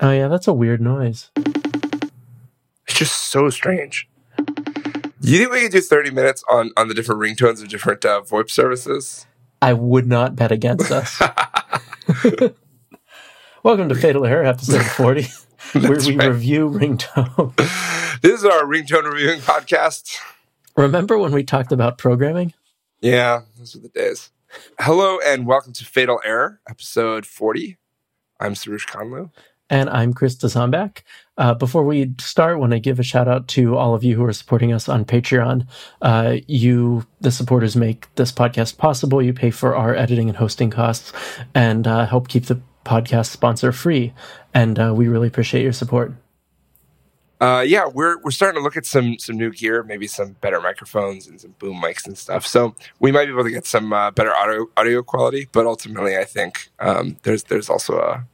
Oh yeah, that's a weird noise. It's just so strange. You think we could do 30 minutes on, on the different ringtones of different uh, VoIP services? I would not bet against us. Welcome to Fatal Error, episode 40, where we right. review ringtone. This is our ringtone reviewing podcast. Remember when we talked about programming? Yeah, those were the days. Hello and welcome to Fatal Error, episode 40. I'm Soroush Khanlou. And I'm Chris Dzombak. Uh, before we start, want to give a shout out to all of you who are supporting us on Patreon. Uh, you, the supporters, make this podcast possible. You pay for our editing and hosting costs and uh, help keep the podcast sponsor free. And uh, we really appreciate your support. Uh, yeah, we're we're starting to look at some some new gear, maybe some better microphones and some boom mics and stuff. So we might be able to get some uh, better audio audio quality. But ultimately, I think um, there's there's also a,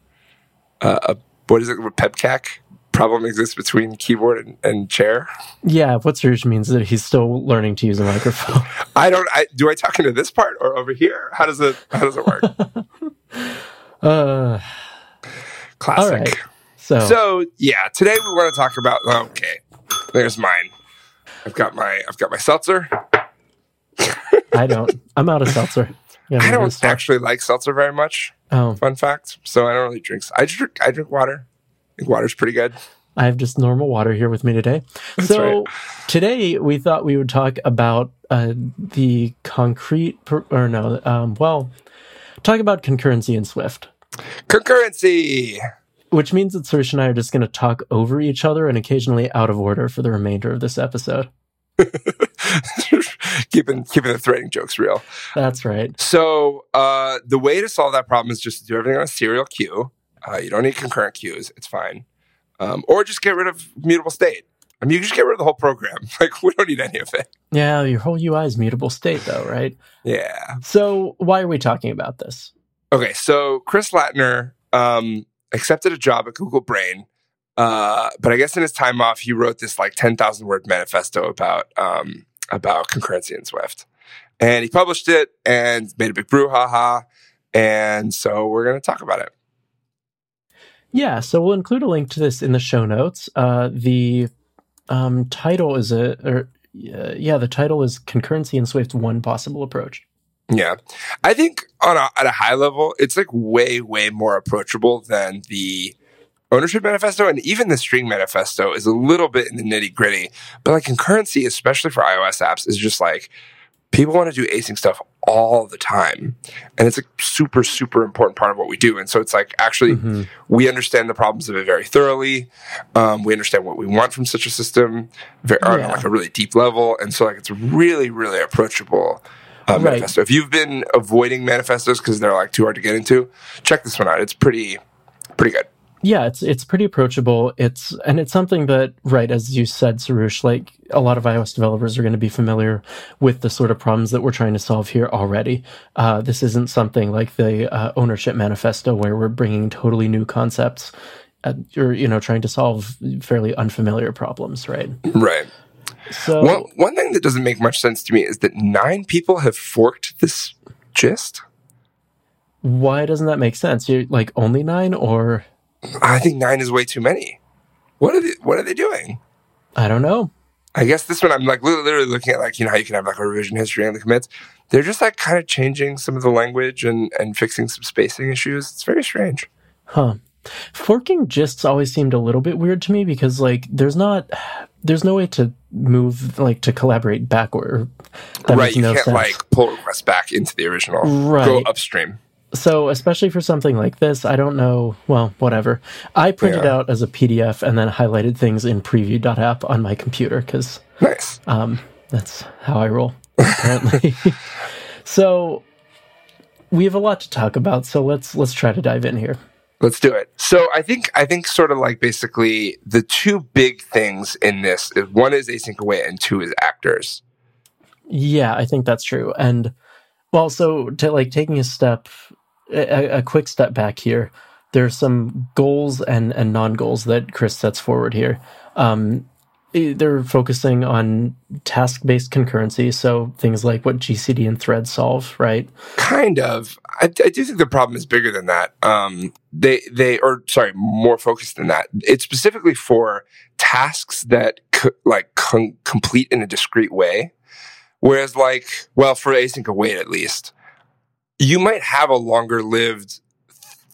a what is it? A PEBCAK problem exists between keyboard and, and chair. Yeah, what Soroush means that he's still learning to use a microphone. I don't. I, do I talk into this part or over here? How does it How does it work? uh, Classic. right. So, So yeah, today we want to talk about. Okay, there's mine. I've got my I've got my seltzer. I don't. I'm out of seltzer. Yeah, I don't actually like seltzer very much. Oh, Fun fact. So I don't really drink. I drink. I drink water. I think water's pretty good. I have just normal water here with me today. so right. today we thought we would talk about uh, the concrete, per, or no, um, well, talk about concurrency in Swift, Concurrency. which means that Soroush and I are just going to talk over each other and occasionally out of order for the remainder of this episode. keeping keeping the threading jokes real. That's right. So uh, the way to solve that problem is just to do everything on a serial queue. Uh, you don't need concurrent queues; it's fine. Um, or just get rid of mutable state. I mean, you can just get rid of the whole program. Like we don't need any of it. Yeah, your whole UI is mutable state, though, right? Yeah. So why are we talking about this? Okay. So Chris Lattner um, accepted a job at Google Brain, uh, but I guess in his time off, he wrote this like ten thousand word manifesto about um, about concurrency in Swift, and he published it and made a big brouhaha. And so we're going to talk about it. Yeah, so we'll include a link to this in the show notes. Uh, the um, title is a, or uh, yeah, the title is "Concurrency in Swift: One Possible Approach." Yeah. I think on a, at a high level, it's like way, way more approachable than the ownership manifesto. And even the string manifesto is a little bit in the nitty gritty. But like concurrency, especially for iOS apps, is just like people want to do async stuff all the time. And it's a super, super important part of what we do. And so it's like actually Mhm. we understand the problems of it very thoroughly. Um, we understand what we want from such a system very, on like a really deep level. And so like it's really, really approachable uh, Right. manifesto. If you've been avoiding manifestos because they're like too hard to get into, check this one out. It's pretty, pretty good. Yeah, it's it's pretty approachable. It's and it's something that, right as you said, Soroush, like a lot of iOS developers are going to be familiar with the sort of problems that we're trying to solve here already. Uh, this isn't something like the uh, ownership manifesto where we're bringing totally new concepts. Uh, you're you know trying to solve fairly unfamiliar problems, right? Right. So One, one thing that doesn't make much sense to me is that nine people have forked this gist. why doesn't that make sense? You're like only nine, or I think nine is way too many. What are they, what are they doing? I don't know. I guess this one I'm like literally looking at like you know how you can have like a revision history and the commits. They're just like kind of changing some of the language and and fixing some spacing issues. It's very strange. Huh. Forking gists always seemed a little bit weird to me because like there's not there's no way to move like to collaborate backward. That right, you no can't sense. like pull requests back into the original. Right, Go upstream. So especially for something like this, I don't know. Well, whatever. I printed Yeah. out as a PDF and then highlighted things in preview.app on my computer because Nice. um, that's how I roll, apparently. so we have a lot to talk about, so let's let's try to dive in here. Let's do it. So I think I think sort of like basically the two big things in this is one is async await and two is actors. Yeah, I think that's true. And well, so to like taking a step, a, a quick step back here, there's some goals and, and non goals that Chris sets forward here. Um, they're focusing on task-based concurrency, so things like what GCD and Thread solve, right? Kind of. I, I do think the problem is bigger than that. Um, they they or sorry, more focused than that. It's specifically for tasks that co- like com- complete in a discrete way. Whereas, like, well, for async await at least, you might have a longer lived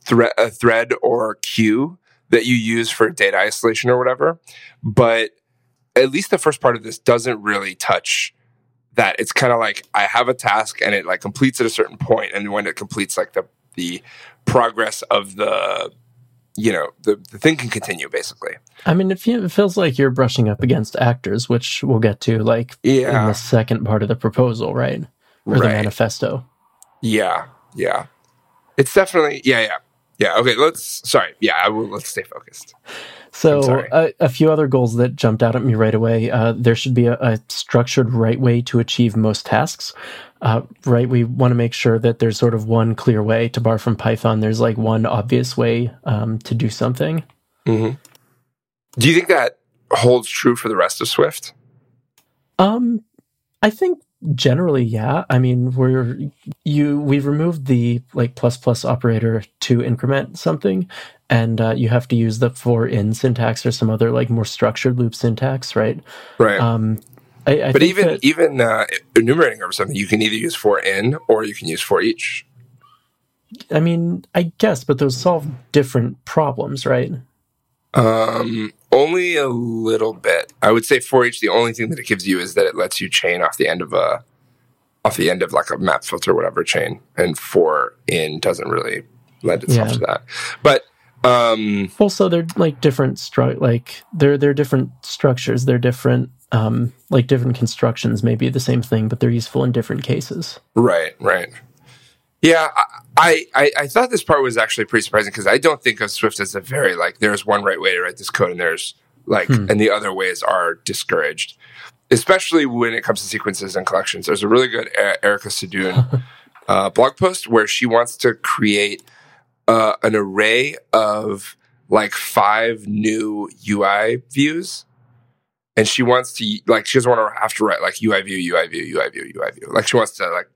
thread, a thread or queue that you use for data isolation or whatever, but at least the first part of this doesn't really touch that. It's kind of like I have a task and it like completes at a certain point, and when it completes, like the the progress of the you know the, the thing can continue basically i mean it, it feels like you're brushing up against actors which we'll get to like yeah. in the second part of the proposal right or Right. the manifesto yeah yeah it's definitely yeah yeah yeah okay let's sorry yeah I will, let's stay focused So, a, a few other goals that jumped out at me right away. Uh, there should be a, a structured right way to achieve most tasks. Uh, right, we want to make sure that there's sort of one clear way. To bar from Python, there's like one obvious way um, to do something. do you think that holds true for the rest of swift Um, I think generally, yeah. I mean, we're you we've removed the like plus plus operator to increment something, and uh, you have to use the for in syntax or some other like more structured loop syntax, right? right Um, I, I but even that- even uh, enumerating over something you can either use for in or you can use for each I mean, I guess, but those solve different problems, right? Um, only a little bit. I would say for each, the only thing that it gives you is that it lets you chain off the end of a, off the end of like a map filter, or whatever chain, and for in doesn't really lend itself Yeah. to that. But um, Also, they're like different stru- like they're they're different structures. They're different, um, like different constructions. Maybe the same thing, but they're useful in different cases. right, right. Yeah, I, I I thought this part was actually pretty surprising because I don't think of Swift as a very like there's one right way to write this code and there's like Hmm. and the other ways are discouraged, especially when it comes to sequences and collections. There's a really good E- Erica Sadun uh, blog post where she wants to create uh, an array of like five new UI views. And she wants to like she doesn't want to have to write like UI view, UI view, UI view, UI view. Like she wants to like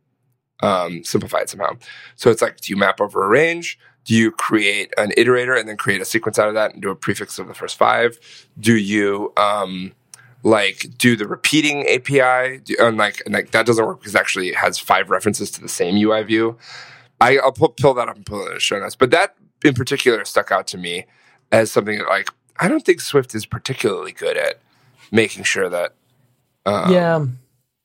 um, simplify it somehow. So it's like, do you map over a range? Do you create an iterator and then create a sequence out of that and do a prefix of the first five? Do you um, like do the repeating API? Do, and like, and like that doesn't work because actually it has five references to the same UI view. I, I'll pull, pull that up and put it in the show notes. But that in particular stuck out to me as something that like I don't think Swift is particularly good at making sure that um, yeah,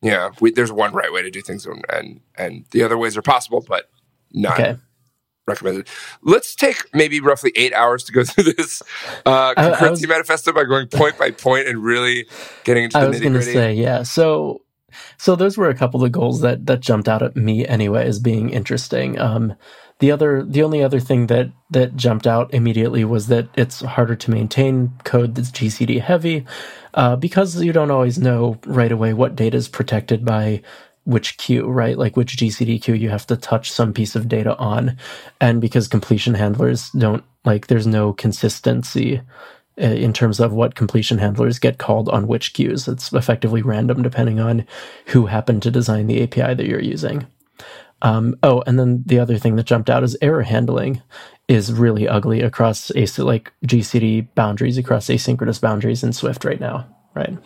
yeah, we, there's one right way to do things, and, and and the other ways are possible, but not okay. recommended. Let's take maybe roughly eight hours to go through this uh, I- I concurrency was- manifesto by going point by point and really getting into I the was nitty going to gritty. say, yeah. So, so those were a couple of goals that that jumped out at me anyway as being interesting. Um, the other, the only other thing that that jumped out immediately was that it's harder to maintain code that's GCD heavy uh, because you don't always know right away what data is protected by which queue, right? Like which GCD queue you have to touch some piece of data on, and because completion handlers don't like, there's no consistency uh, in terms of what completion handlers get called on which queues. It's effectively random depending on who happened to design the API that you're using. Um, oh, and then the other thing that jumped out is error handling is really ugly across AC, like GCD boundaries across asynchronous boundaries in Swift right now. Right?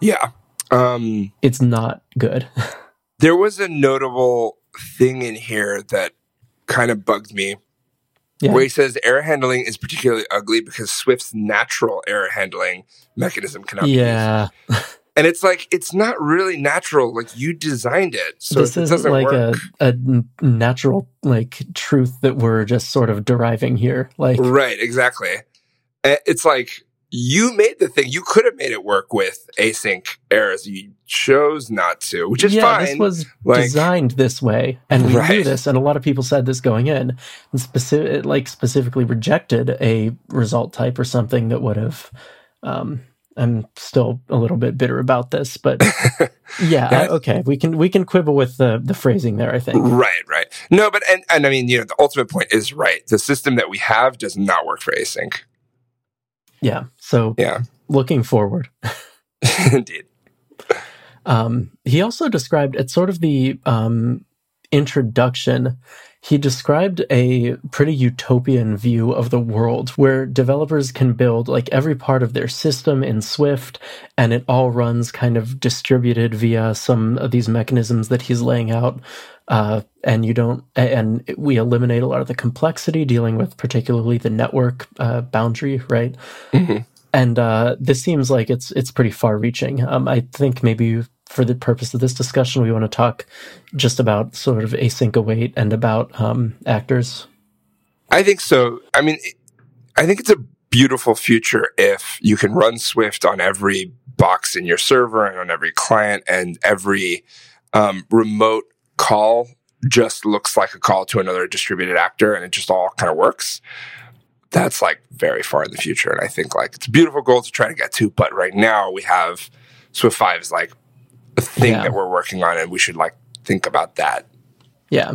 Yeah, um, It's not good. there was a notable thing in here that kind of bugged me. Yeah. Where he says error handling is particularly ugly because Swift's natural error handling mechanism cannot be used. And it's like it's not really natural. Like you designed it, so this isn't like work. a, a natural like truth that we're just sort of deriving here. Like, right, exactly. It's like you made the thing. You could have made it work with async errors. You chose not to, which is yeah, fine. this was Like- designed this way, and we knew this, and a lot of people said this going in, and specific, like specifically rejected a result type or something that would have. Um, I'm still a little bit bitter about this, but yeah, I- okay, we can we can quibble with the the phrasing there. I think. Right, right. No, but and and I mean, you know, the ultimate point is right. The system that we have does not work for async. Yeah. So Yeah. looking forward. Indeed. Um, he also described it's sort of the um, introduction. He described a pretty utopian view of the world where developers can build like every part of their system in Swift and it all runs kind of distributed via some of these mechanisms that he's laying out. Uh, and you don't, and we eliminate a lot of the complexity dealing with particularly the network uh, boundary, right? Mm-hmm and uh, this seems like it's it's pretty far reaching. Um, I think maybe for the purpose of this discussion, we want to talk just about sort of async await and about um, actors. I think so. I mean, I think it's a beautiful future if you can run Swift on every box in your server and on every client and every um, remote call just looks like a call to another distributed actor and it just all kind of works. That's like very far in the future. And I think like it's a beautiful goal to try to get to. But right now we have Swift 5 is like a thing yeah. that we're working on and we should like think about that. Yeah.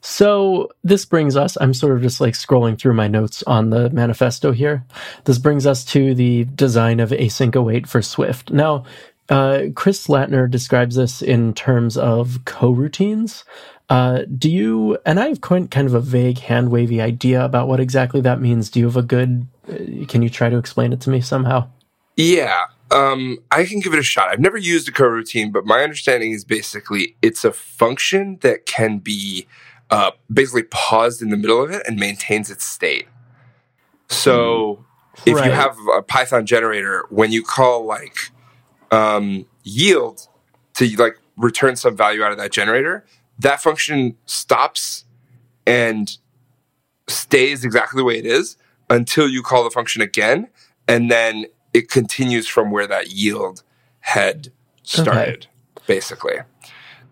So this brings us, I'm sort of just like scrolling through my notes on the manifesto here. This brings us to the design of async await for Swift. Now, uh, Chris Lattner describes this in terms of coroutines. Uh, do you, and I have kind of a vague hand wavy idea about what exactly that means. Do you have a good, uh, can you try to explain it to me somehow? Yeah. Um, I can give it a shot. I've never used a coroutine, but my understanding is basically it's a function that can be uh, basically paused in the middle of it and maintains its state. So mm. if right. you have a Python generator, when you call like um, yield to like return some value out of that generator, that function stops and stays exactly the way it is until you call the function again, and then it continues from where that yield had started, okay. basically.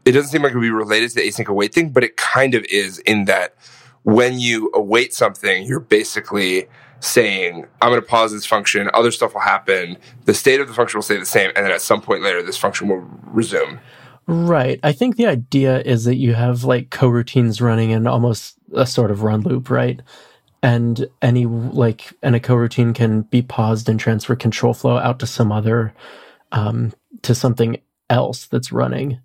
It doesn't seem like it would be related to the async await thing, but it kind of is in that when you await something, you're basically saying, I'm going to pause this function, other stuff will happen, the state of the function will stay the same, and then at some point later, this function will resume. Right. I think the idea is that you have like coroutines running in almost a sort of run loop, right? And any like and a coroutine can be paused and transfer control flow out to some other um, to something else that's running.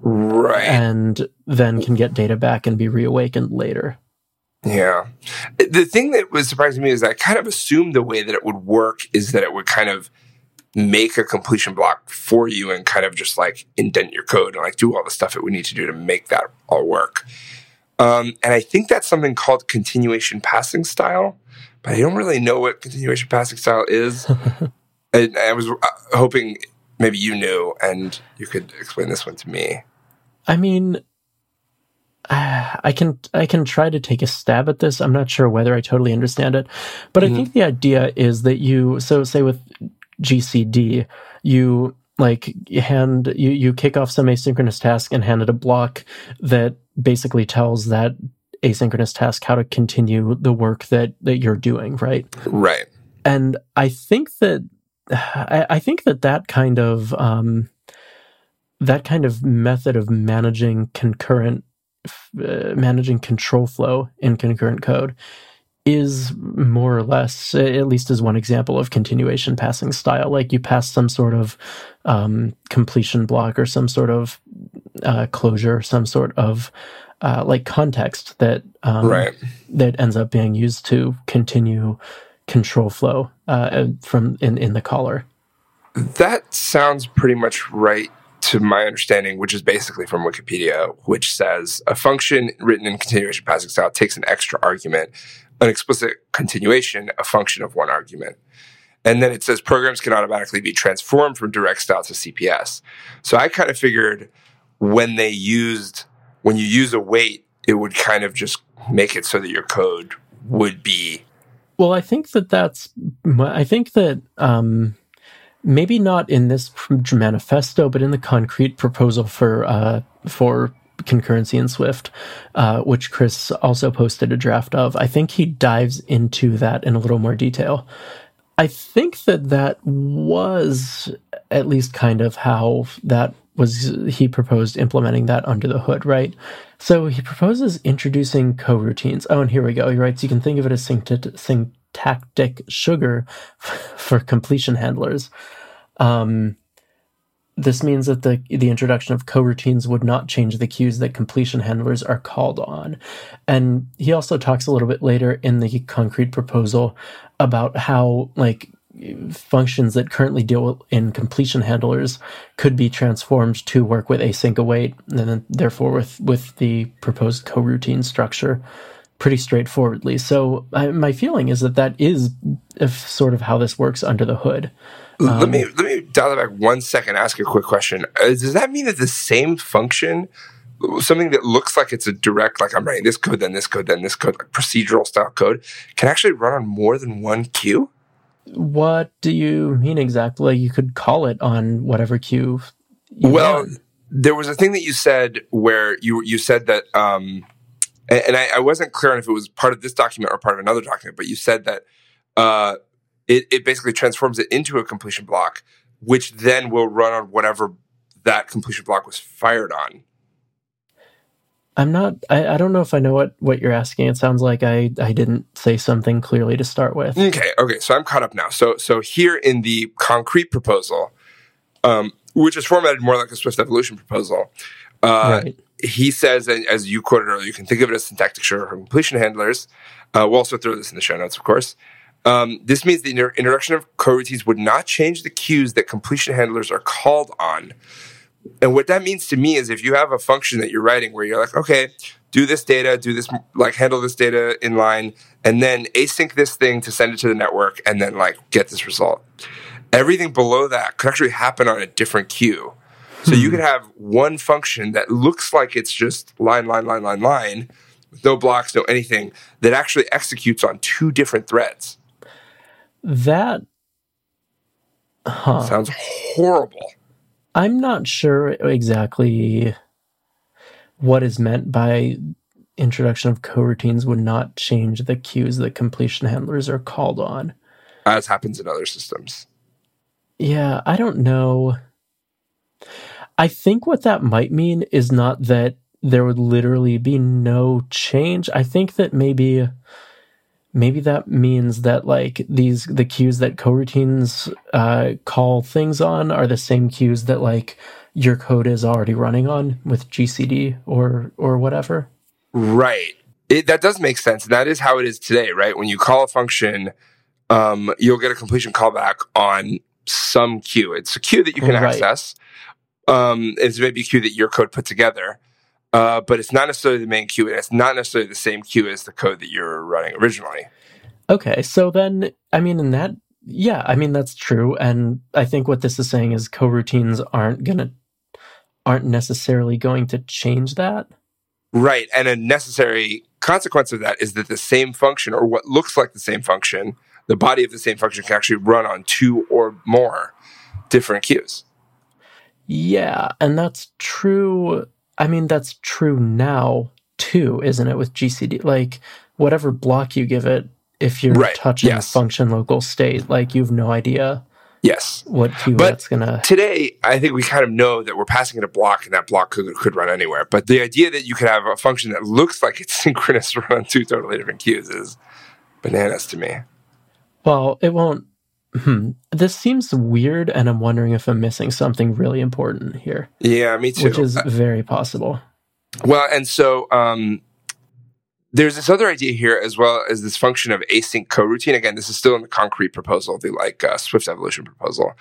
Right. And then can get data back and be reawakened later. Yeah. The thing that was surprising me is i kind of assumed the way that it would work is that it would kind of make a completion block for you and kind of just like indent your code and like do all the stuff it would need to do to make that all work um, and I think that's something called continuation passing style, but I don't really know what continuation passing style is. I, I was uh, hoping maybe you knew and you could explain this one to me. I mean, I can I can try to take a stab at this. I'm not sure whether I totally understand it, but mm-hmm. I think the idea is that you so say with GCD, you like hand you you kick off some asynchronous task and hand it a block that basically tells that asynchronous task how to continue the work that that you're doing right right and i think that i, I think that that kind of um, that kind of method of managing concurrent uh, managing control flow in concurrent code is more or less, at least as one example of continuation passing style. Like you pass some sort of um, completion block or some sort of uh, closure, some sort of uh, like context that um, right. that ends up being used to continue control flow uh, from in in the caller. That sounds pretty much right to my understanding, which is basically from Wikipedia, which says a function written in continuation passing style takes an extra argument an explicit continuation, a function of one argument. And then it says programs can automatically be transformed from direct style to CPS. So I kind of figured when they used, when you use await, it would kind of just make it so that your code would be. Well, I think that that's, I think that, um, maybe not in this manifesto, but in the concrete proposal for, uh, for concurrency in Swift, uh, which Chris also posted a draft of. I think he dives into that in a little more detail. I think that that was at least kind of how that was he proposed implementing that under the hood, right? So he proposes introducing coroutines. Oh, and here we go. He writes, you can think of it as syntactic sugar for completion handlers. Um, this means that the the introduction of coroutines would not change the queues that completion handlers are called on. And he also talks a little bit later in the concrete proposal about how like functions that currently deal in completion handlers could be transformed to work with async await and then therefore with with the proposed coroutine structure pretty straightforwardly. So I, my feeling is that that is sort of how this works under the hood. Um, let me let me dial it back one second. Ask a quick question. Uh, does that mean that the same function, something that looks like it's a direct, like I'm writing this code, then this code, then this code, like procedural style code, can actually run on more than one queue? What do you mean exactly? You could call it on whatever queue. well, want. there was a thing that you said where you you said that, um, and, and I, I, wasn't clear on if it was part of this document or part of another document, but you said that. Uh, it, it basically transforms it into a completion block, which then will run on whatever that completion block was fired on. I'm not. I, I don't know if I know what what you're asking. It sounds like I I didn't say something clearly to start with. Okay. Okay. So I'm caught up now. So so here in the concrete proposal, um, which is formatted more like a Swift evolution proposal, uh, right. he says, as you quoted earlier, you can think of it as syntactic sugar for completion handlers. Uh, we'll also throw this in the show notes, of course. Um, this means the inter- introduction of coroutines would not change the queues that completion handlers are called on. And what that means to me is if you have a function that you're writing where you're like, okay, do this data, do this, like handle this data in line, and then async this thing to send it to the network and then like get this result. Everything below that could actually happen on a different queue. So hmm. you could have one function that looks like it's just line, line, line, line, line, with no blocks, no anything, that actually executes on two different threads. That huh. sounds horrible. I'm not sure exactly what is meant by introduction of coroutines would not change the queues that completion handlers are called on. As happens in other systems. Yeah, I don't know. I think what that might mean is not that there would literally be no change. I think that maybe maybe that means that like these the queues that coroutines uh, call things on are the same queues that like your code is already running on with GCD or or whatever. Right. It, that does make sense. And That is how it is today, right? When you call a function, um, you'll get a completion callback on some queue. It's a queue that you can right. access. Um, it's maybe a queue that your code put together uh, but it's not necessarily the main queue, and it's not necessarily the same queue as the code that you're running originally. Okay, so then, I mean, in that, yeah, I mean that's true, and I think what this is saying is coroutines aren't gonna aren't necessarily going to change that. Right, and a necessary consequence of that is that the same function, or what looks like the same function, the body of the same function can actually run on two or more different queues. Yeah, and that's true I mean, that's true now too, isn't it? With GCD, like whatever block you give it, if you're right. touching yes. function local state, like you have no idea. Yes. What queue but that's gonna. Today, I think we kind of know that we're passing it a block, and that block could, could run anywhere. But the idea that you could have a function that looks like it's synchronous run on two totally different queues is bananas to me. Well, it won't Hmm. This seems weird, and I'm wondering if I'm missing something really important here. Yeah, me too. Which is very possible. Well, and so um, there's this other idea here as well as this function of async coroutine. Again, this is still in the concrete proposal, the like uh, Swift evolution proposal.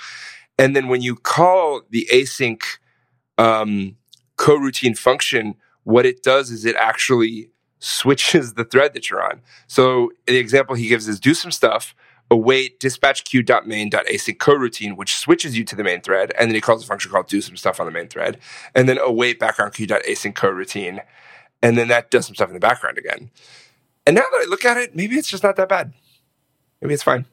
And then when you call the async um, coroutine function, what it does is it actually switches the thread that you're on. So the example he gives is do some stuff await dispatch queue.main.async coroutine, which switches you to the main thread, and then he calls a function called do some stuff on the main thread, and then await background queue.async coroutine, and then that does some stuff in the background again. And now that I look at it, maybe it's just not that bad. Maybe it's fine.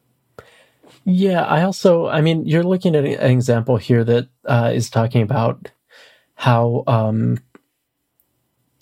Yeah, I also, I mean, you're looking at an example here that uh, is talking about how, um,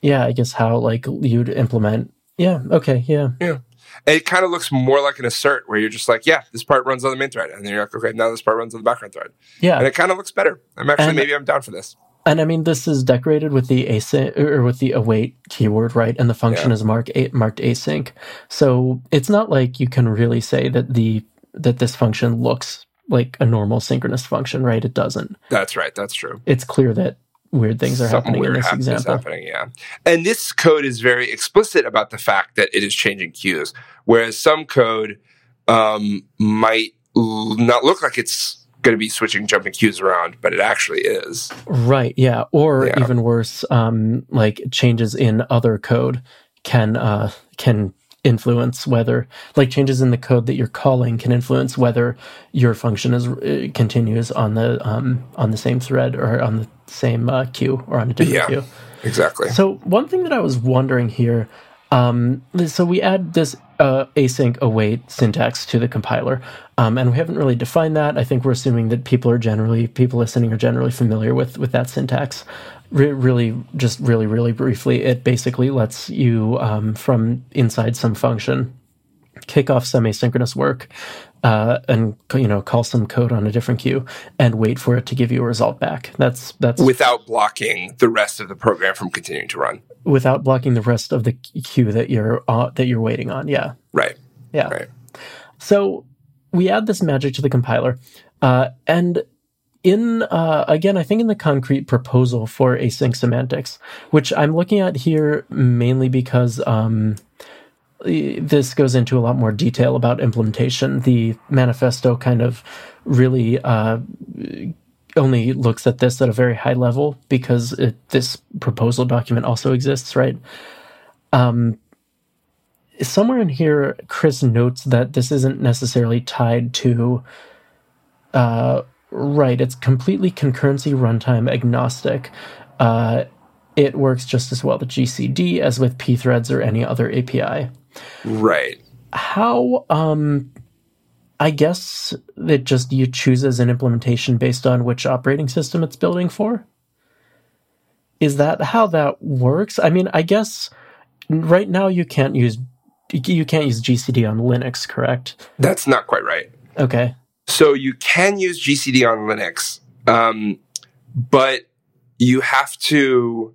yeah, I guess how like you'd implement. Yeah. Okay. Yeah. Yeah it kind of looks more like an assert where you're just like, yeah, this part runs on the main thread. And then you're like, okay, now this part runs on the background thread. Yeah. And it kind of looks better. I'm actually, and, maybe I'm down for this. And I mean, this is decorated with the async or with the await keyword, right? And the function yeah. is mark, a, marked async. So it's not like you can really say that the, that this function looks like a normal synchronous function, right? It doesn't. That's right. That's true. It's clear that weird things are Something happening in weird this example. happening, yeah. And this code is very explicit about the fact that it is changing queues, whereas some code um, might l- not look like it's going to be switching jumping queues around, but it actually is. Right. Yeah. Or Yeah. even worse, um, like changes in other code can uh, can influence whether like changes in the code that you're calling can influence whether your function is uh, continues on the um, on the same thread or on the same uh, queue or on a different Yeah. queue. Exactly. So one thing that I was wondering here, um, so we add this uh, async await syntax to the compiler, um, and we haven't really defined that. I think we're assuming that people are generally people listening are generally familiar with with that syntax. Re- really, just really, really briefly, it basically lets you um, from inside some function kick off some asynchronous work uh, and you know call some code on a different queue and wait for it to give you a result back. That's that's Without blocking the rest of the program from continuing to run. without blocking the rest of the queue that you're uh, that you're waiting on. Yeah, Right. yeah. Right. So we add this magic to the compiler, uh, and in uh, again, I think in the concrete proposal for async semantics, which I'm looking at here mainly because um, this goes into a lot more detail about implementation. The manifesto kind of really uh, only looks at this at a very high level because it, this proposal document also exists, right? Um, somewhere in here, Chris notes that this isn't necessarily tied to. Uh, right, it's completely concurrency runtime agnostic. Uh, it works just as well with GCD as with pthreads or any other API. Right. How, um, I guess that just you choose as an implementation based on which operating system it's building for. Is that how that works? I mean, I guess right now you can't use you can't use GCD on Linux, correct? That's not quite right. Okay. So you can use GCD on Linux, um, but you have to.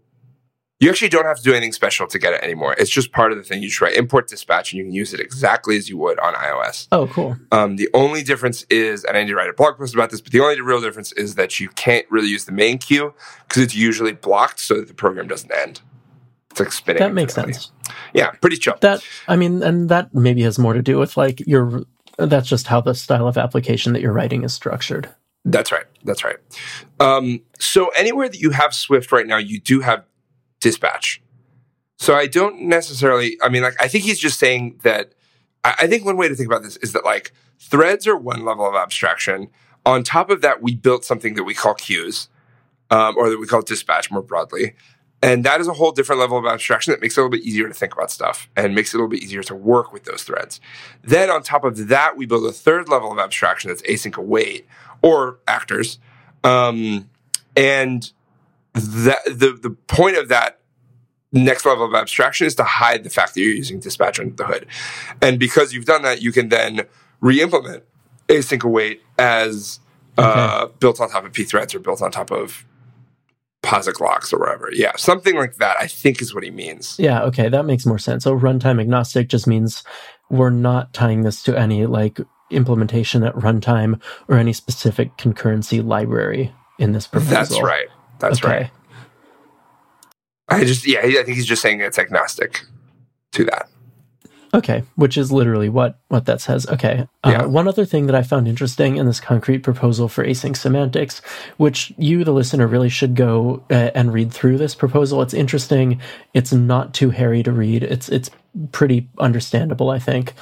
You actually don't have to do anything special to get it anymore. It's just part of the thing. You just write import dispatch, and you can use it exactly as you would on iOS. Oh, cool. Um, the only difference is, and I need to write a blog post about this, but the only real difference is that you can't really use the main queue because it's usually blocked so that the program doesn't end. It's like spinning. That makes sense. Yeah, pretty chill. That I mean, and that maybe has more to do with like your. That's just how the style of application that you're writing is structured. That's right. That's right. Um, so anywhere that you have Swift right now, you do have dispatch. So I don't necessarily. I mean, like I think he's just saying that. I, I think one way to think about this is that like threads are one level of abstraction. On top of that, we built something that we call queues, um, or that we call dispatch more broadly. And that is a whole different level of abstraction that makes it a little bit easier to think about stuff and makes it a little bit easier to work with those threads. Then on top of that, we build a third level of abstraction that's async await or actors. Um, and that the the point of that next level of abstraction is to hide the fact that you're using dispatch under the hood. And because you've done that, you can then re-implement async await as uh, built on top of pthreads or built on top of POSIX locks or whatever. Yeah, something like that. I think is what he means. Yeah, okay, that makes more sense. So runtime agnostic just means we're not tying this to any like implementation at runtime or any specific concurrency library in this proposal. That's right. That's okay. right. I just yeah, I think he's just saying it's agnostic to that. Okay, which is literally what what that says. Okay. Uh, Yeah. One other thing that I found interesting in this concrete proposal for async semantics, which you, the listener, really should go uh, and read through this proposal. It's interesting. It's not too hairy to read. It's it's pretty understandable, I think.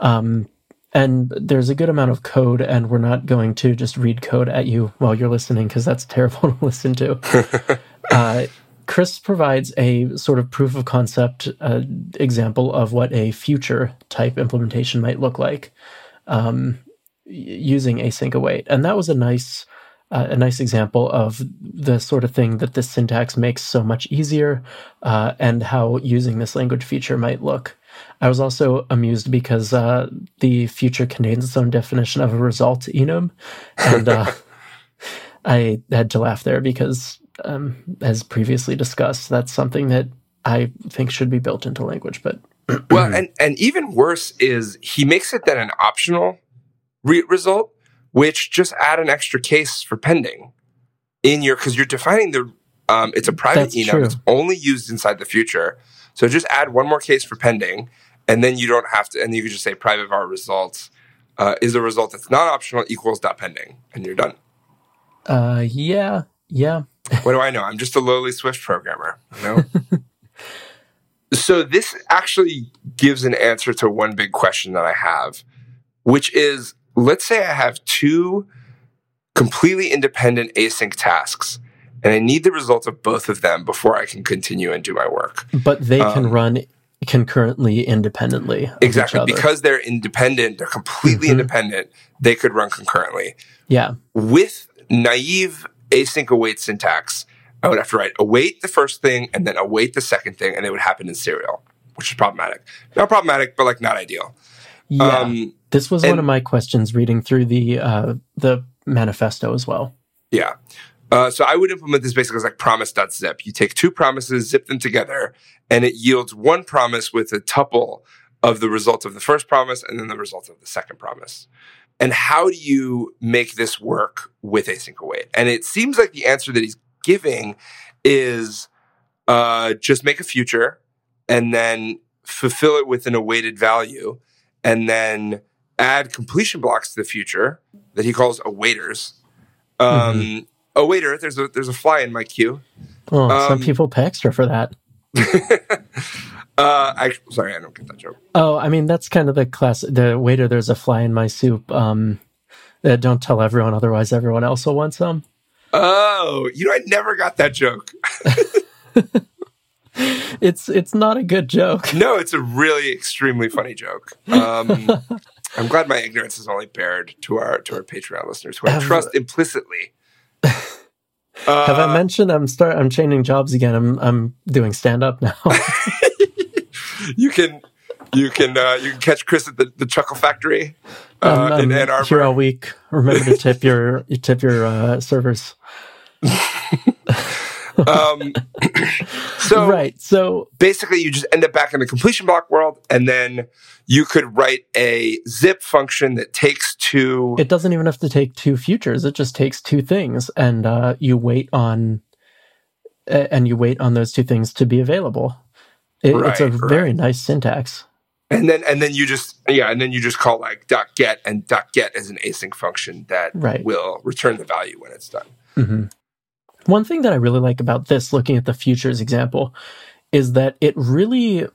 Um, and there's a good amount of code, and we're not going to just read code at you while you're listening because that's terrible to listen to. uh, Chris provides a sort of proof of concept uh, example of what a future type implementation might look like um, using async await, and that was a nice uh, a nice example of the sort of thing that this syntax makes so much easier, uh, and how using this language feature might look. I was also amused because uh, the future contains its own definition of a result enum, and uh, I had to laugh there because, um, as previously discussed, that's something that I think should be built into language. But Well, and and even worse is he makes it then an optional re- result, which just add an extra case for pending in your because you're defining the um, it's a private That's enum. true. It's only used inside the future. So just add one more case for pending, and then you don't have to. And you can just say private var results uh, is a result that's not optional equals dot pending, and you're done. Uh, yeah, yeah. what do I know? I'm just a lowly Swift programmer. You know. so this actually gives an answer to one big question that I have, which is: let's say I have two completely independent async tasks, and I need the results of both of them before I can continue and do my work. But they can Um, run concurrently, independently. Exactly. Because they're independent, they're completely Mhm. independent, they could run concurrently. yeah, With naive async await syntax, I would have to write await the first thing and then await the second thing, and it would happen in serial, which is problematic. Not problematic, but like not ideal. yeah. Um, this was one of my questions reading through the uh, the manifesto as well. Yeah. Uh, so I would implement this basically as like promise.zip. You take two promises, zip them together, and it yields one promise with a tuple of the result of the first promise and then the result of the second promise. And how do you make this work with async await? And it seems like the answer that he's giving is uh, just make a future and then fulfill it with an awaited value and then add completion blocks to the future that he calls awaiters. Um, Oh, waiter, there's a there's a fly in my queue. Oh, some Um, people pay extra for that. uh, I sorry, I don't get that joke. Oh, I mean that's kind of the class. The waiter, there's a fly in my soup. Um, uh, don't tell everyone, otherwise everyone else will want some. Oh, you know, I never got that joke. It's it's not a good joke. No, it's a really extremely funny joke. Um, I'm glad my ignorance is only bared to our to our Patreon listeners who I trust implicitly. Have I Uh, mentioned I'm start? I'm changing jobs again. I'm I'm doing stand up now. you can you can uh, you can catch Chris at the, the Chuckle Factory uh, I'm, in Ann here all week. Remember to tip your you tip your uh, servers. Um, so right. So basically you just end up back in the completion block world and then you could write a zip function that takes two it doesn't even have to take two futures. It just takes two things, and uh, you wait on and you wait on those two things to be available. It, it's a Right, very nice syntax. and then and then you just yeah and then you just call like dot get and dot get is an async function that Right. will return the value when it's done hmm One thing that I really like about this, looking at the futures example, is that it really,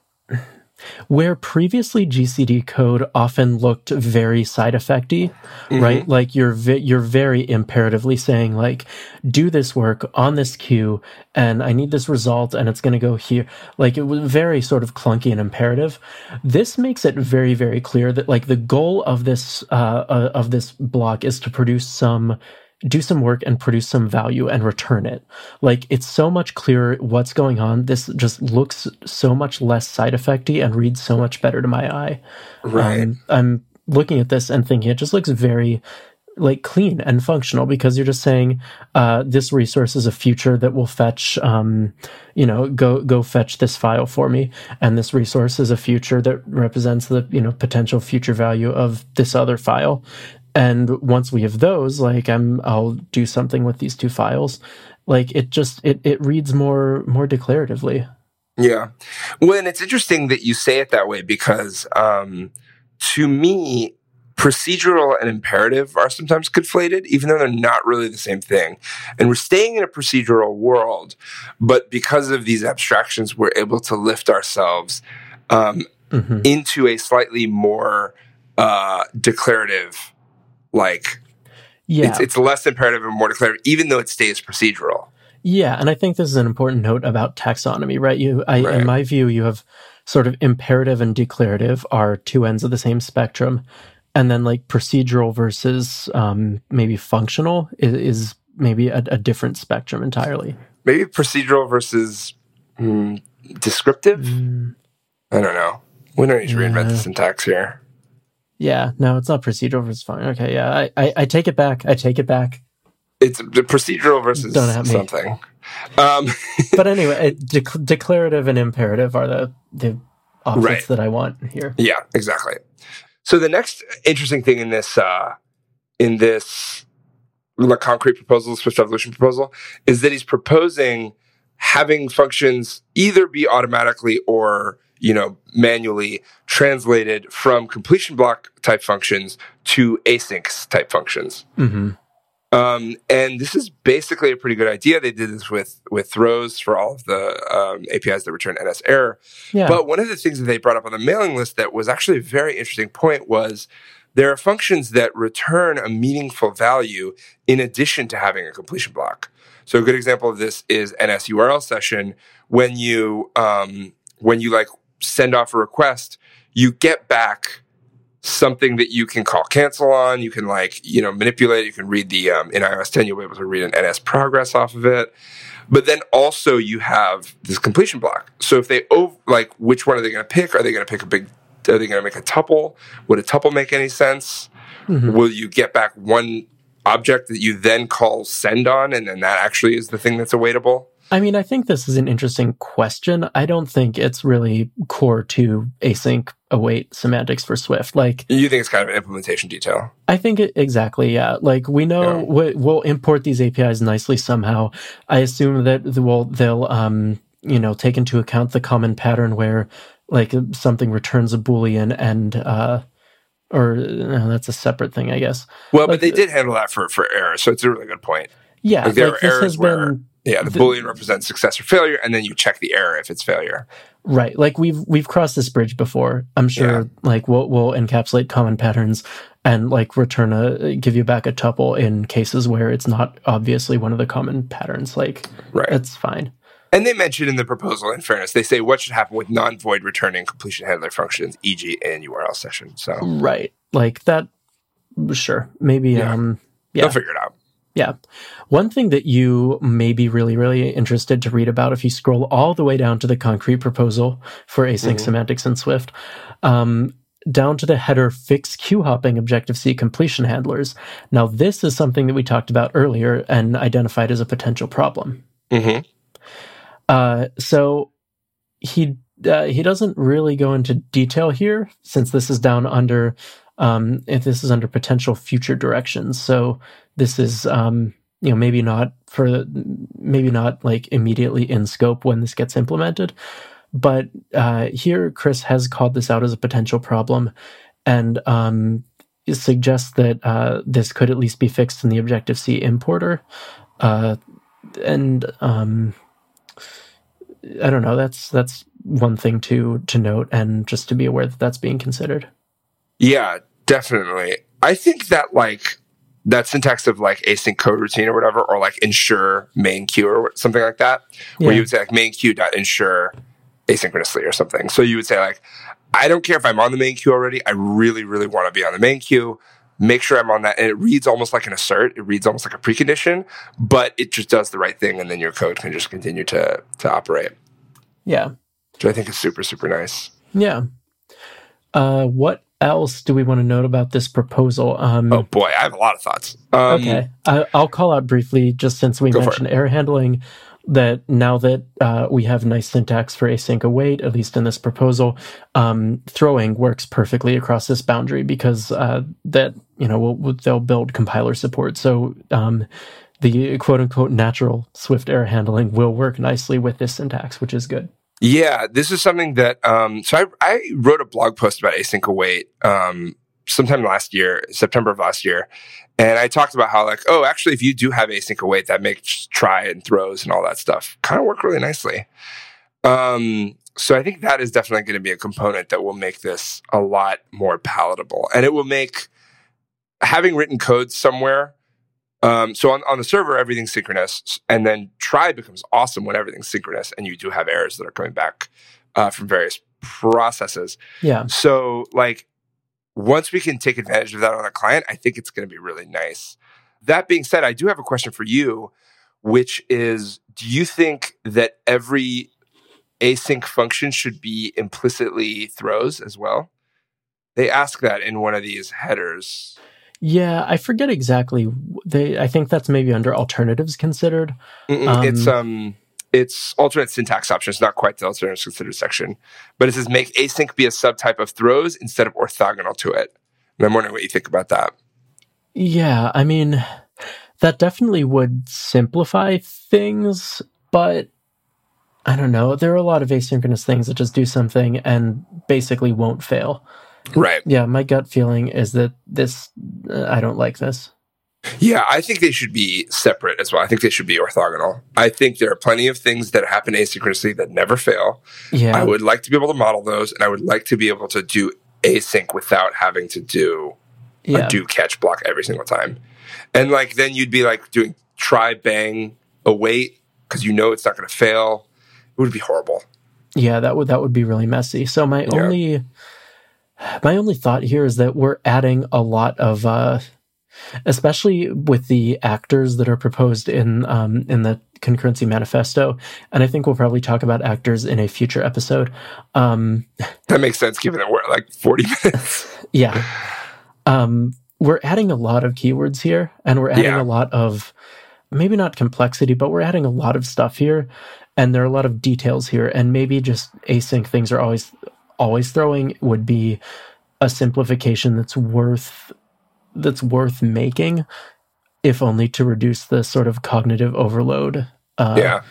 where previously GCD code often looked very side effecty, Mm-hmm. right? Like you're ve- you're very imperatively saying like, do this work on this queue, and I need this result, and it's going to go here. Like it was very sort of clunky and imperative. This makes it very very clear that like the goal of this uh, uh, of this block is to produce some do some work and produce some value and return it. Like it's so much clearer what's going on. This just looks so much less side effecty and reads so much better to my eye. right Um, I'm looking at this and thinking it just looks very like clean and functional because you're just saying uh, this resource is a future that will fetch um, you know go go fetch this file for me and this resource is a future that represents the you know potential future value of this other file and once we have those like i'm i'll do something with these two files like it just it, it reads more more declaratively Yeah. Well, and it's interesting that you say it that way because um, to me, procedural and imperative are sometimes conflated, even though they're not really the same thing. And we're staying in a procedural world, but because of these abstractions, we're able to lift ourselves um, hmm into a slightly more uh, declarative, like yeah it's, it's less imperative and more declarative, even though it stays procedural. Yeah, and I think this is an important note about taxonomy, right? You, I, Right. in my view, you have sort of imperative and declarative are two ends of the same spectrum, and then like procedural versus um, maybe functional is, is maybe a, a different spectrum entirely. Maybe procedural versus mm, descriptive. Mm, I don't know. We don't need to reinvent the syntax here. Yeah, no, it's not procedural versus functional. Okay, yeah, I, I, I take it back. I take it back. It's the procedural versus Don't at me. something. Um, But anyway, dec- declarative and imperative are the the opposites Right. that I want here. yeah, exactly. So the next interesting thing in this uh, in this like concrete proposal, Swift Evolution proposal, is that he's proposing having functions either be automatically or you know manually translated from completion block type functions to async type functions. Mm-hmm. Um, and this is basically a pretty good idea. They did this with with throws for all of the um, APIs that return NS error. Yeah. But one of the things that they brought up on the mailing list that was actually a very interesting point was there are functions that return a meaningful value in addition to having a completion block. So a good example of this is NS URL session. When you um, when you like send off a request, you get back something that you can call cancel on. You can like, you know, manipulate. You can read the, um, in iOS 10, you'll be able to read an NS progress off of it. But then also you have this completion block. So if they, over, like, which one are they going to pick? Are they going to pick a big, are they going to make a tuple? Would a tuple make any sense? Mhm. Will you get back one object that you then call send on? And then that actually is the thing that's awaitable? I mean, I think this is an interesting question. I don't think it's really core to async await semantics for Swift. Like, You think it's kind of an implementation detail? I think it, exactly, yeah. Like we know Yeah. we, we'll import these APIs nicely somehow. I assume that the, well, they'll um, you know take into account the common pattern where like something returns a boolean and uh, or no, that's a separate thing, I guess. Well, Like but they did handle that for, for error. So it's a really good point. Yeah, Like, there like are this has errors where- been Yeah, the, The- boolean represents success or failure, and then you check the error if it's failure. Right. Like we've we've crossed this bridge before. I'm sure Yeah. like we'll we'll encapsulate common patterns and like return a give you back a tuple in cases where it's not obviously one of the common patterns. Like Right. that's fine. And they mentioned in the proposal, in fairness, they say what should happen with non-void returning completion handler functions, e.g., an URL session. So Right. Like that sure. Maybe Yeah. um yeah. they'll figure it out. Yeah. One thing that you may be really, really interested to read about if you scroll all the way down to the concrete proposal for async Mhm. semantics in Swift, um, down to the header fix queue hopping Objective C completion handlers. Now, this is something that we talked about earlier and identified as a potential problem. hmm Uh, so he uh, he doesn't really go into detail here since this is down under um, if this is under potential future directions. So this is um, you know maybe not for maybe not like immediately in scope when this gets implemented, but uh, here Chris has called this out as a potential problem and um, suggests that uh, this could at least be fixed in the Objective C importer. Uh, and um, I don't know. That's that's one thing to to note, and just to be aware that that's being considered. Yeah, definitely. I think that like that syntax of like async coroutine or whatever, or like ensure main queue or something like that, where you would say like main queue dot ensure asynchronously or something. So you would say like, I don't care if I'm on the main queue already. I really, really want to be on the main queue. Make sure I'm on that. And it reads almost like an assert. It reads almost like a precondition, but it just does the right thing. And then your code can just continue to, to operate, Yeah, which I think is super, super nice. yeah. Uh, what else do we want to note about this proposal? Um, Oh boy, I have a lot of thoughts. Um, okay, I, I'll call out briefly, just since we mentioned error handling, that now that uh, we have nice syntax for async await, at least in this proposal, um, throwing works perfectly across this boundary because uh, that you know will, will- they'll build compiler support. So um, the quote unquote natural Swift error handling will work nicely with this syntax, which is good. Yeah, this is something that. Um, so I, I wrote a blog post about async await um, sometime last year, September of last year, and I talked about how like, oh, actually, if you do have async await, that makes try and throws and all that stuff kind of work really nicely. Um, so I think that is definitely going to be a component that will make this a lot more palatable, and it will make having written code somewhere. Um, so on, on the server, everything's synchronous, and then try becomes awesome when everything's synchronous, and you do have errors that are coming back uh, from various processes. Yeah, So, like, once we can take advantage of that on a client, I think it's going to be really nice. That being said, I do have a question for you, which is do you think that every async function should be implicitly throws as well? They ask that in one of these headers. Yeah. I forget exactly. They, I think that's maybe under alternatives considered. Um, it's um it's alternate syntax options, not quite the alternatives considered section. But it says make async be a subtype of throws instead of orthogonal to it. And I'm wondering what you think about that. Yeah, I mean, that definitely would simplify things, but I don't know. There are a lot of asynchronous things that just do something and basically won't fail. Right. Yeah, my gut feeling is that this, uh, I don't like this. Yeah, I think they should be separate as well. I think they should be orthogonal. I think there are plenty of things that happen asynchronously that never fail. Yeah. I would like to be able to model those, and I would like to be able to do async without having to do yeah. a do catch block every single time. And like then you'd be like doing try bang await because you know it's not going to fail. It would be horrible. Yeah, that would that would be really messy. So my Yeah. only my only thought here is that we're adding a lot of uh especially with the actors that are proposed in um in the concurrency manifesto and I think we'll probably talk about actors in a future episode. Um That makes sense given that we're like 40 minutes. yeah. Um we're adding a lot of keywords here and we're adding Yeah. a lot of maybe not complexity but we're adding a lot of stuff here and there are a lot of details here and maybe just async things are always always throwing would be a simplification that's worth that's worth making if only to reduce the sort of cognitive overload uh, yeah.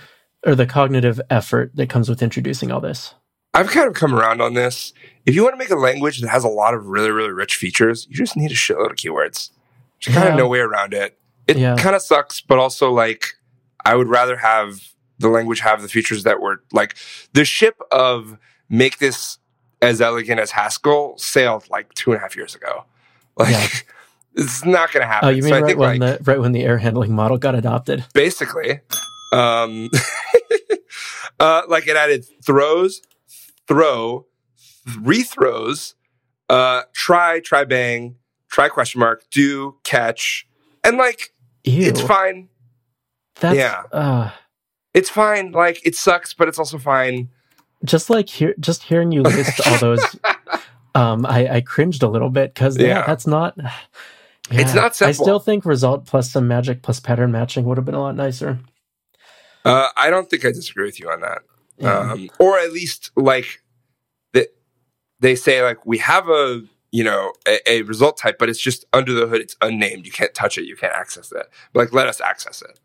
or the cognitive effort that comes with introducing all this I've kind of come around on this. If you want to make a language that has a lot of really, really rich features, you just need a shitload of keywords. There's kind Yeah. of no way around it. It Yeah. kind of sucks, but also like I would rather have the language have the features that were like the ship of make this as elegant as Haskell sailed like two and a half years ago. Like Yeah. it's not going to happen. oh you mean so I right think when like the right when the error handling model got adopted basically, um, uh, like it added throws, throw, rethrows, uh, try, try bang, try question mark, do, catch, and like Ew, it's fine. that's yeah. uh, It's fine. Like it sucks, but it's also fine. Just like hear just hearing you list all those um i i cringed a little bit because yeah. Yeah. that's not It's Yeah. not i still think result plus some magic plus pattern matching would have been a lot nicer Uh, I don't think I disagree with you on that. Yeah. Um, or at least like that they say like we have a you know a, a result type, but it's just under the hood. It's unnamed. You can't touch it. You can't access it. But like let us access it.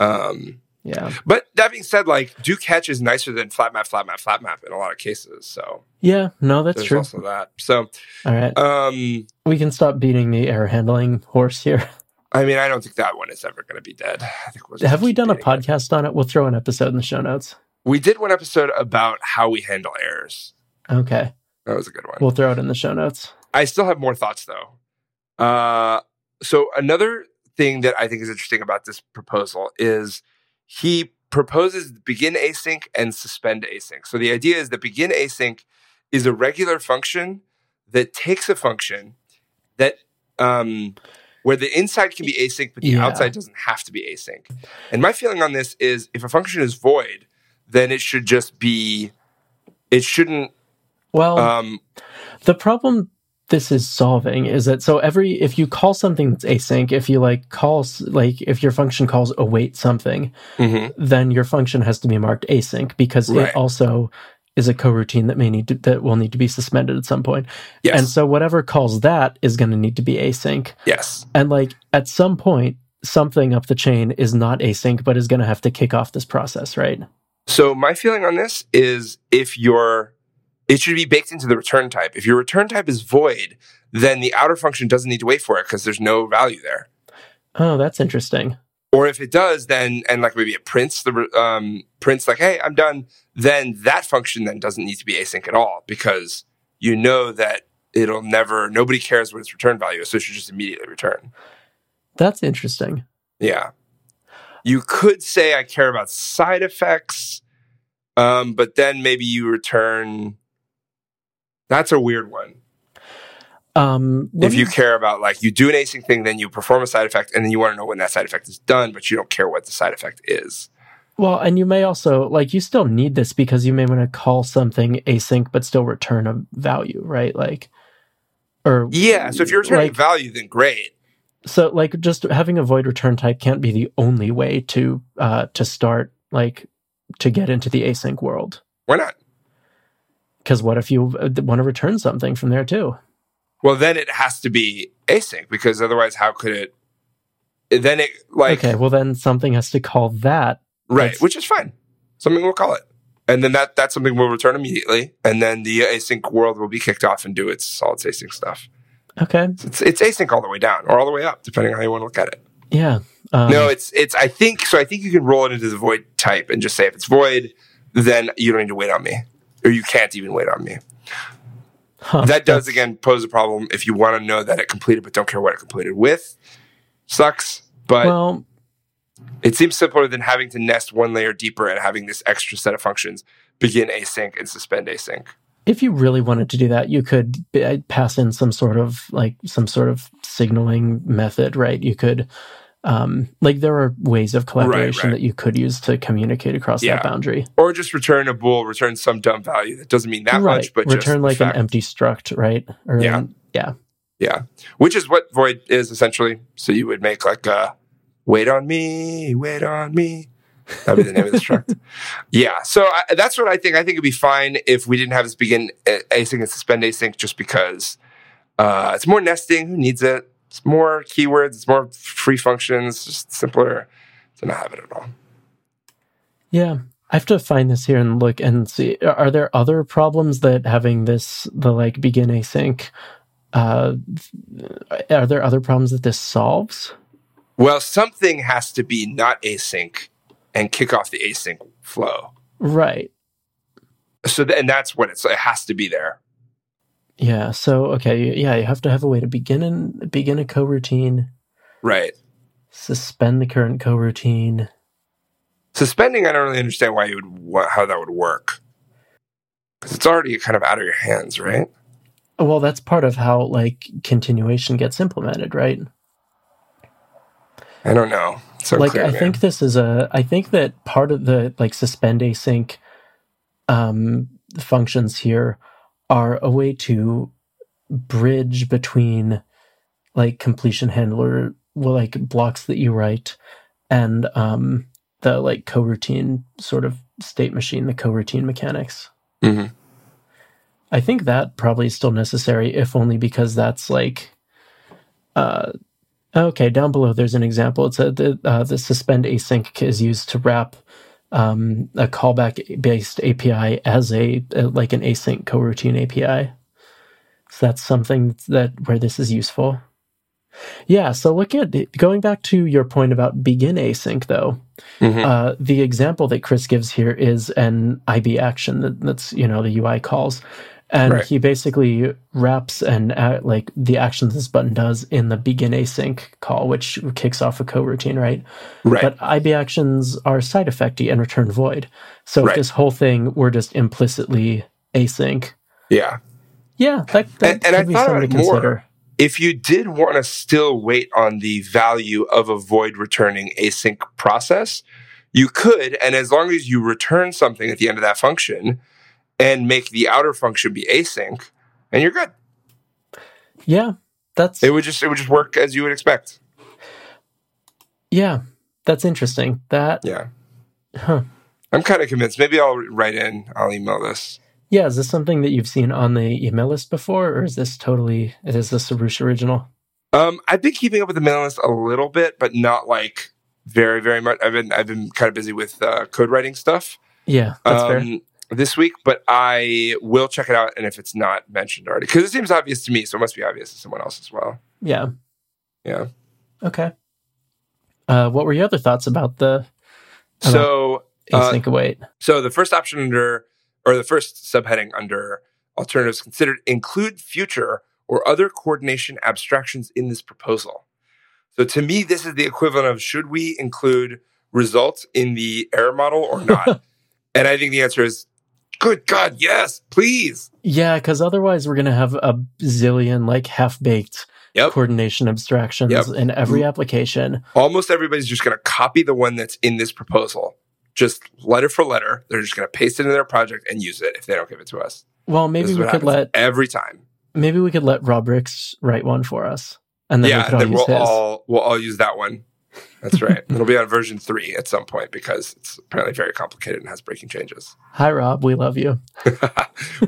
Um, yeah but that being said, like do catch is nicer than flat map, flat map, flat map in a lot of cases. So yeah no that's there's true also that. So all right um, we can stop beating the error handling horse here I mean, I don't think that one is ever going to be dead. I think we'll have we done a beating it. podcast on it we'll throw an episode in the show notes We did one episode about how we handle errors. okay That was a good one. we'll throw it in the show notes I still have more thoughts though. Uh, so another thing that I think is interesting about this proposal is he proposes begin async and suspend async. So the idea is that begin async is a regular function that takes a function that um, where the inside can be async, but the Yeah. outside doesn't have to be async. And my feeling on this is if a function is void, then it should just be. It shouldn't. well Um, The problem this is solving is that so every if you call something that's async, if you like calls like if your function calls await something, mhm. then your function has to be marked async because Right. it also is a coroutine that may need to, that will need to be suspended at some point. Yes. And so whatever calls that is going to need to be async. yes. And like at some point something up the chain is not async but is going to have to kick off this process, right? So my feeling on this is if your it should be baked into the return type. If your return type is void, then the outer function doesn't need to wait for it because there's no value there. Oh, that's interesting. Or if it does, then and like maybe it prints the um, prints like, hey, I'm done. Then that function then doesn't need to be async at all because you know that it'll never. Nobody cares what its return value is, so it should just immediately return. That's interesting. Yeah. You could say I care about side effects, um, but then maybe you return. That's a weird one. Um if you care about like you do an async thing, then you perform a side effect, and then you want to know when that side effect is done, but you don't care what the side effect is. Well, and you may also like you still need this because you may want to call something async but still return a value, right? Like or Yeah. So if you're returning like, value, then great. so like just having a void return type can't be the only way to uh to start like to get into the async world. Why not? Cuz what if you uh, want to return something from there too? Well, then it has to be async because otherwise, how could it? Then it like okay, well then something has to call that right, that's- which is fine. Something we'll call it, and then that that's something we'll return immediately, and then the async world will be kicked off and do its solid async stuff. okay. It's it's async all the way down or all the way up, depending on how you want to look at it. Yeah. Um, no, it's it's. I think so. I think you can roll it into the void type and just say if it's void, then you don't need to wait on me, or you can't even wait on me. huh, that does again pose a problem if you want to know that it completed but don't care what it completed with. Sucks, but Well, it seems simpler than having to nest one layer deeper and having this extra set of functions begin async and suspend async. if you really wanted to do that, you could uh, pass in some sort of like some sort of signaling method, right? You could, um, like, there are ways of collaboration right. that you could use to communicate across Yeah. that boundary. Or just return a bool, return some dumb value that doesn't mean that right. much, but return like an empty struct, right? Or Yeah. an- yeah. Yeah, which is what void is essentially. So you would make like a wait on me, wait on me. That'd be the name of the struct. Yeah, so I, that's what I think. I think it'd be fine if we didn't have this begin async and suspend async, just because uh, it's more nesting. Who needs it? It's more keywords. It's more free functions. Just simpler to not have it at all. Yeah. I have to find this here and look and see. Are there other problems that having this, the like begin async, uh, are there other problems that this solves? Well, something has to be not async and kick off the async flow. Right. So, th- and that's what it's. It has to be there. Yeah. So okay. Yeah, you have to have a way to begin and begin a coroutine, Right. suspend the current coroutine. Suspending, I don't really understand why you would how that would work because it's already kind of out of your hands, right? Well, that's part of how like continuation gets implemented, right? I don't know. So like clear, I man. think this is a I think that part of the like suspend async um functions here are a way to bridge between like completion handler well, like blocks that you write and um the like coroutine sort of state machine the coroutine mechanics Mhm. i think that probably is still necessary if only because that's like uh okay down below there's an example it's a the, uh, the suspend async is used to wrap um, a callback based api as a, uh like an async coroutine api so that's something that where this is useful. Yeah so look at going back to your point about begin async though Mhm. uh, the example that Chris gives here is an IB action that, that's you know the UI calls, and Right. he basically wraps and uh, like the actions this button does in the begin async call, which kicks off a coroutine, right? right. But IB actions are side effecty and return void. So Right. if this whole thing were just implicitly async, yeah. yeah, that, that And- and I thought something of to more. consider. If you did want to still wait on the value of a void returning async process, you could, and as long as you return something at the end of that function and make the outer function be async, and you're good. Yeah, that's It would just it would just work as you would expect. yeah, that's interesting. That Yeah. huh. I'm kind of convinced. Maybe I'll write in. I'll email this. Yeah, is this something that you've seen on the email list before, or is this totally is this a Roosh original? Um, I've been keeping up with the mailing list a little bit, but not like very, very much. I've been I've been kind of busy with uh, code writing stuff Yeah, that's fair. This week, but I will check it out. And if it's not mentioned already, because it seems obvious to me, so it must be obvious to someone else as well. Yeah. Yeah. Okay. Uh, what were your other thoughts about the About So, uh, async await? so the first option under, or the first subheading under alternatives considered include future or other coordination abstractions in this proposal. So to me, this is the equivalent of should we include results in the error model or not? and I think the answer is good God, yes, please. Yeah, because otherwise we're gonna have a zillion like half baked Yep. coordination abstractions Yep. in every application. Almost everybody's just going to copy the one that's in this proposal, just letter for letter. They're just going to paste it in their project and use it if they don't give it to us. Well, maybe we could let every time. maybe we could let Rob Rix write one for us, and then we yeah, could all then we'll his. all we'll all use that one. That's right. It'll be on version three at some point because it's apparently very complicated and has breaking changes. Hi, Rob. We love you.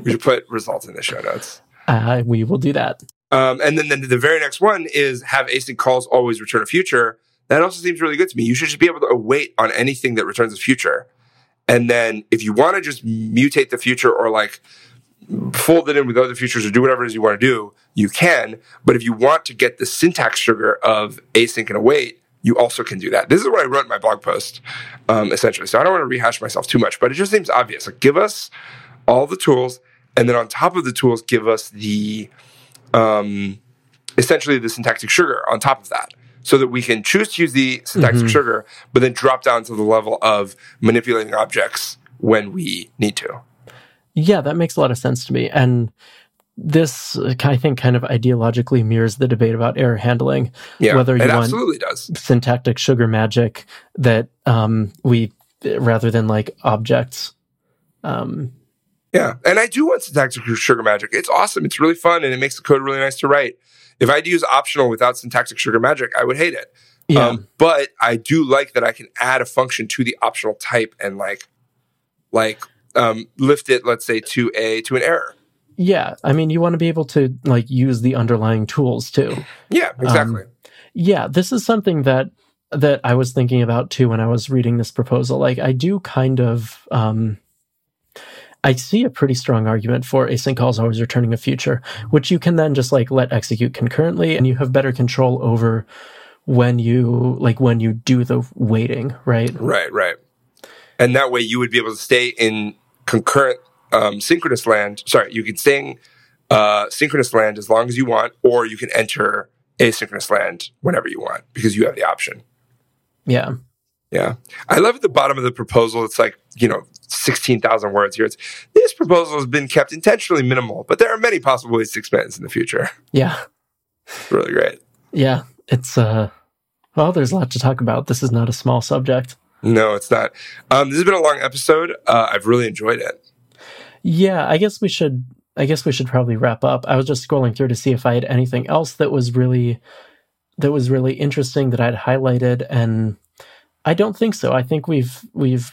we should put results in the show notes. Uh, we will do that. Um, and then, then the very next one is have async calls always return a future. That also seems really good to me. You should just be able to await on anything that returns a future. And then if you want to just mutate the future or like fold it in with other futures or do whatever it is you want to do, you can. But if you want to get the syntax sugar of async and await, you also can do that. This is what I wrote in my blog post, um, essentially. So I don't want to rehash myself too much, but it just seems obvious. Like give us all the tools, and then on top of the tools, give us the um, essentially the syntactic sugar on top of that so that we can choose to use the syntactic mm-hmm. sugar, but then drop down to the level of manipulating objects when we need to. Yeah, that makes a lot of sense to me. And this, I think, kind of ideologically mirrors the debate about error handling. Yeah, whether you it want absolutely does. syntactic sugar magic that um, we, rather than like objects. Um, yeah, and I do want syntactic sugar magic. It's awesome. It's really fun, and it makes the code really nice to write. If I had to use optional without syntactic sugar magic, I would hate it. Yeah. Um, but I do like that I can add a function to the optional type and like, like um, lift it, let's say, to a to an error. Yeah, I mean, you want to be able to like use the underlying tools too. Yeah, exactly. Um, yeah, this is something that that I was thinking about too when I was reading this proposal. Like, I do kind of. Um, I see a pretty strong argument for async calls always returning a future, which you can then just like let execute concurrently and you have better control over when you like when you do the waiting, right? Right, right. And that way you would be able to stay in concurrent um, synchronous land. Sorry, you can in uh, synchronous land as long as you want, or you can enter asynchronous land whenever you want because you have the option. Yeah. Yeah. I love at the bottom of the proposal, it's like, you know, 16,000 words here. It's this proposal has been kept intentionally minimal, but there are many possible ways to expand this in the future. Yeah. It's really great. Yeah. It's, uh, well, there's a lot to talk about. This is not a small subject. No, it's not. Um, this has been a long episode. Uh, I've really enjoyed it. Yeah. I guess we should, I guess we should probably wrap up. I was just scrolling through to see if I had anything else that was really, that was really interesting that I'd highlighted and I don't think so. I think we've we've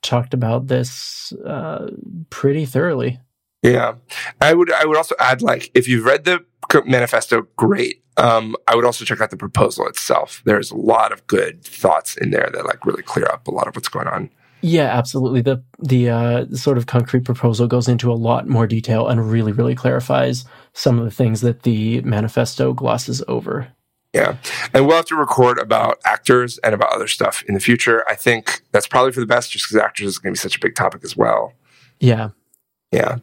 talked about this uh, pretty thoroughly. Yeah, I would. I would also add, like, if you've read the manifesto, great. Um, I would also check out the proposal itself. There's a lot of good thoughts in there that like really clear up a lot of what's going on. Yeah, absolutely. The the uh, sort of concrete proposal goes into a lot more detail and really, really clarifies some of the things that the manifesto glosses over. Yeah. And we'll have to record about actors and about other stuff in the future. I think that's probably for the best just because actors is going to be such a big topic as well. Yeah. Yeah.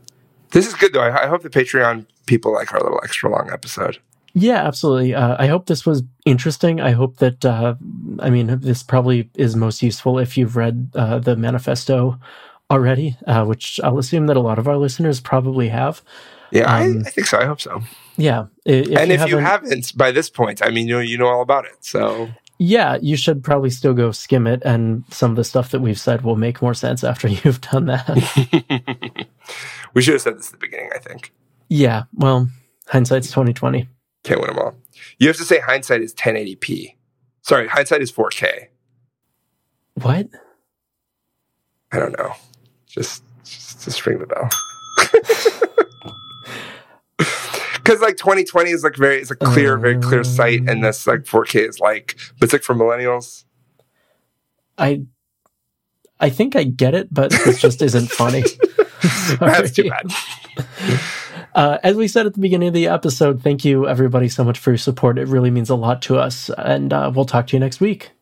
This is good though. I, I hope the Patreon people like our little extra long episode. Yeah, absolutely. Uh, I hope this was interesting. I hope that, uh, I mean, this probably is most useful if you've read uh, the manifesto already, uh, which I'll assume that a lot of our listeners probably have. Yeah, um, I, I, think so. I hope so. Yeah, if and you if you haven't by this point, I mean, you know, you know all about it. So yeah, you should probably still go skim it, and some of the stuff that we've said will make more sense after you've done that. we should have said this at the beginning. I think. Yeah. Well, hindsight's twenty twenty. Can't win them all. You have to say hindsight is 1080p. Sorry, hindsight is 4K. What? I don't know. Just, just, just ring the bell. because like 2020 is like very it's a clear very clear sight and this like 4k is like but it's like for millennials i i think i get it but this just isn't funny that's too bad uh, as we said at the beginning of the episode thank you everybody so much for your support. It really means a lot to us. And uh, we'll talk to you next week